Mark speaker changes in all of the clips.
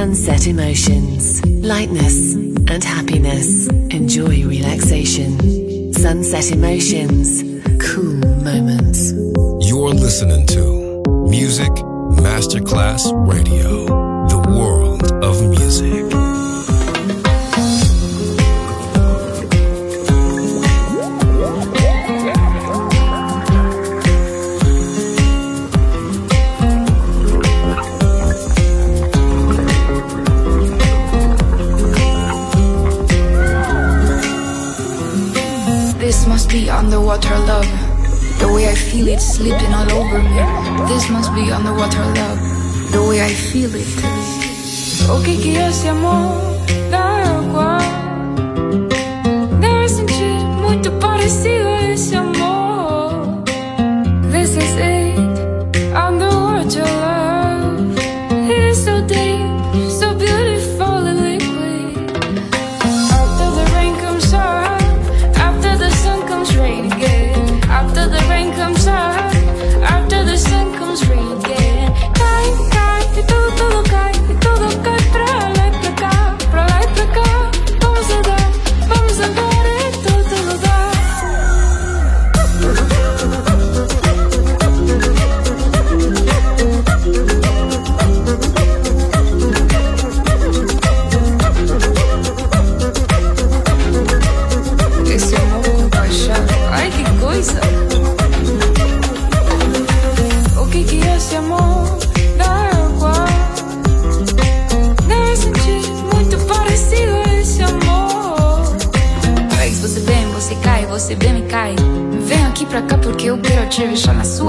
Speaker 1: sunset emotions, lightness, and happiness. Enjoy relaxation. Sunset emotions, cool moments.
Speaker 2: You're listening to Music Masterclass Radio, the world of music.
Speaker 3: underwater love. The way I feel it slipping all over me. This must be underwater love. The way I feel it.
Speaker 4: Okay, que que é amor?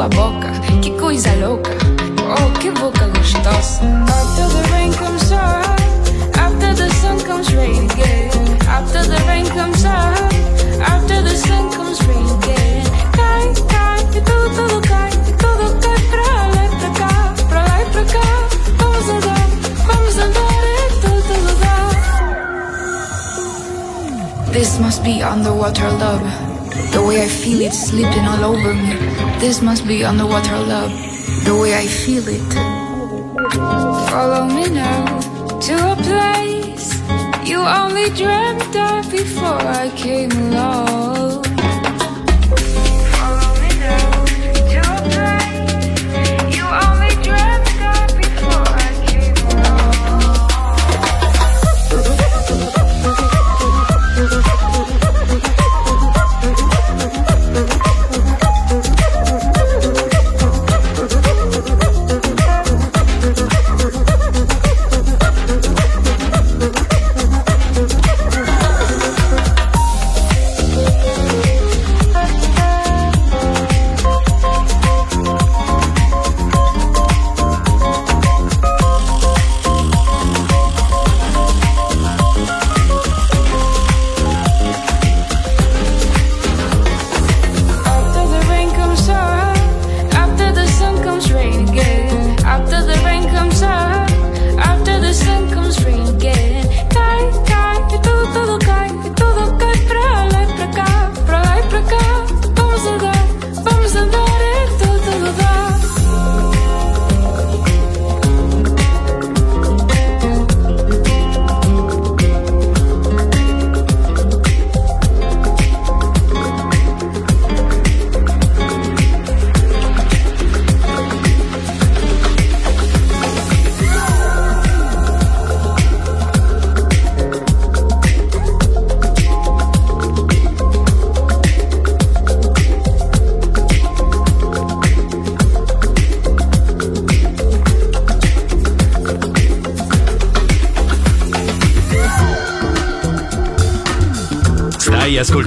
Speaker 3: Sua boca. Que coisa louca, oh, que boca gostosa.
Speaker 4: After the rain comes out, after the sun comes rain again. After the rain comes out, after the sun comes rain again. Cai, cai, tudo, tudo cai, tudo cai pra lá e pra cá, pra lá e pra cá. Vamos andar, vamos andar em eh, todo lugar.
Speaker 3: This must be underwater love. The way I feel it slipping all over me. This must be underwater love. The way I feel it.
Speaker 4: Follow me now to a place you only dreamt of before I came along.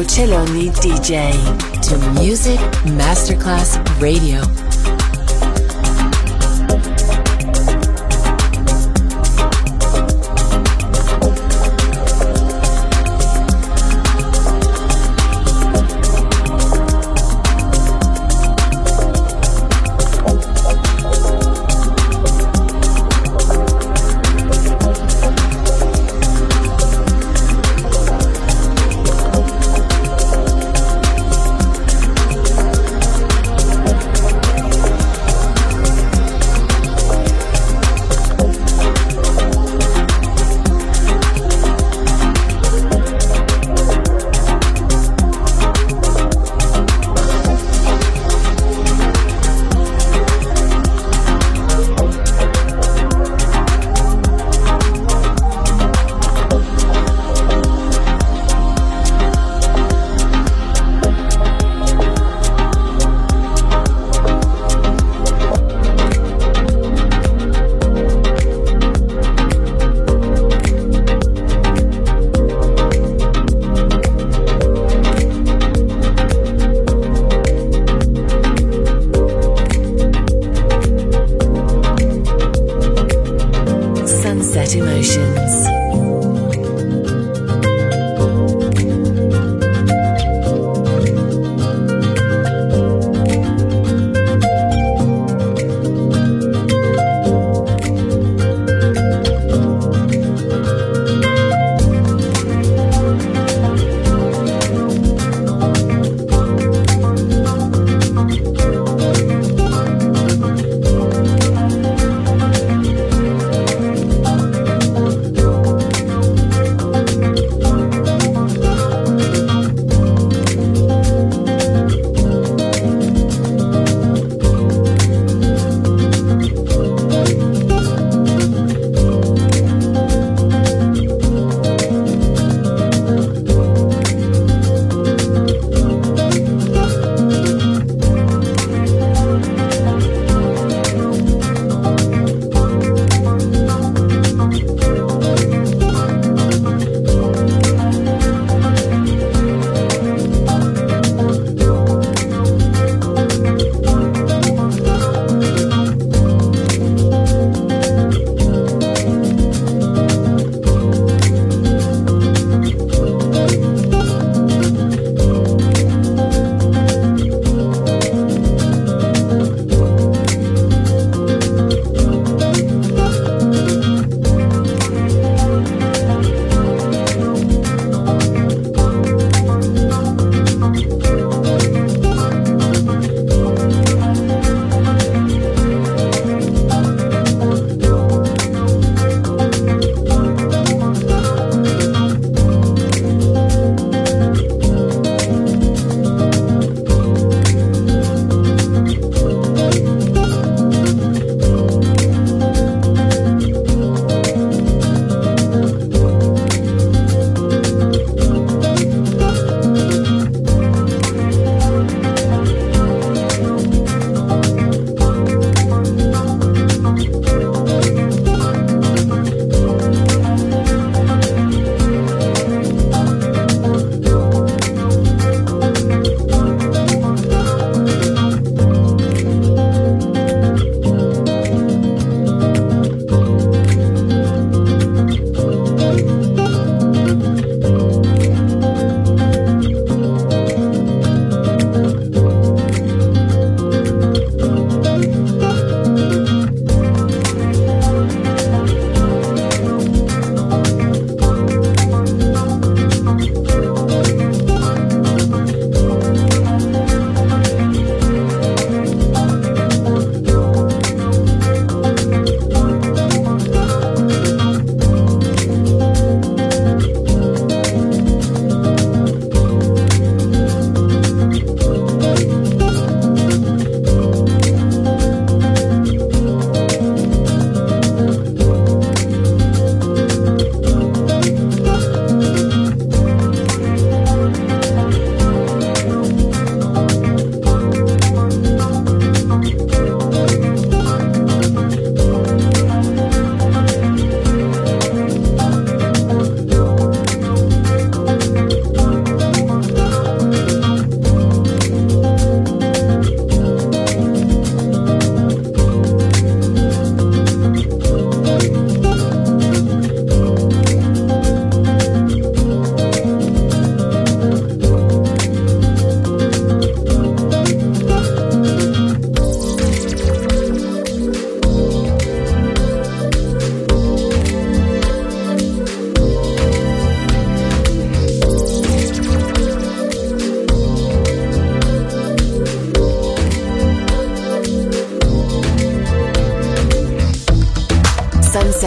Speaker 5: Celloni DJ. To Music Masterclass Radio.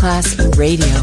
Speaker 6: Masterclass Radio.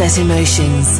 Speaker 1: Sunset emotions,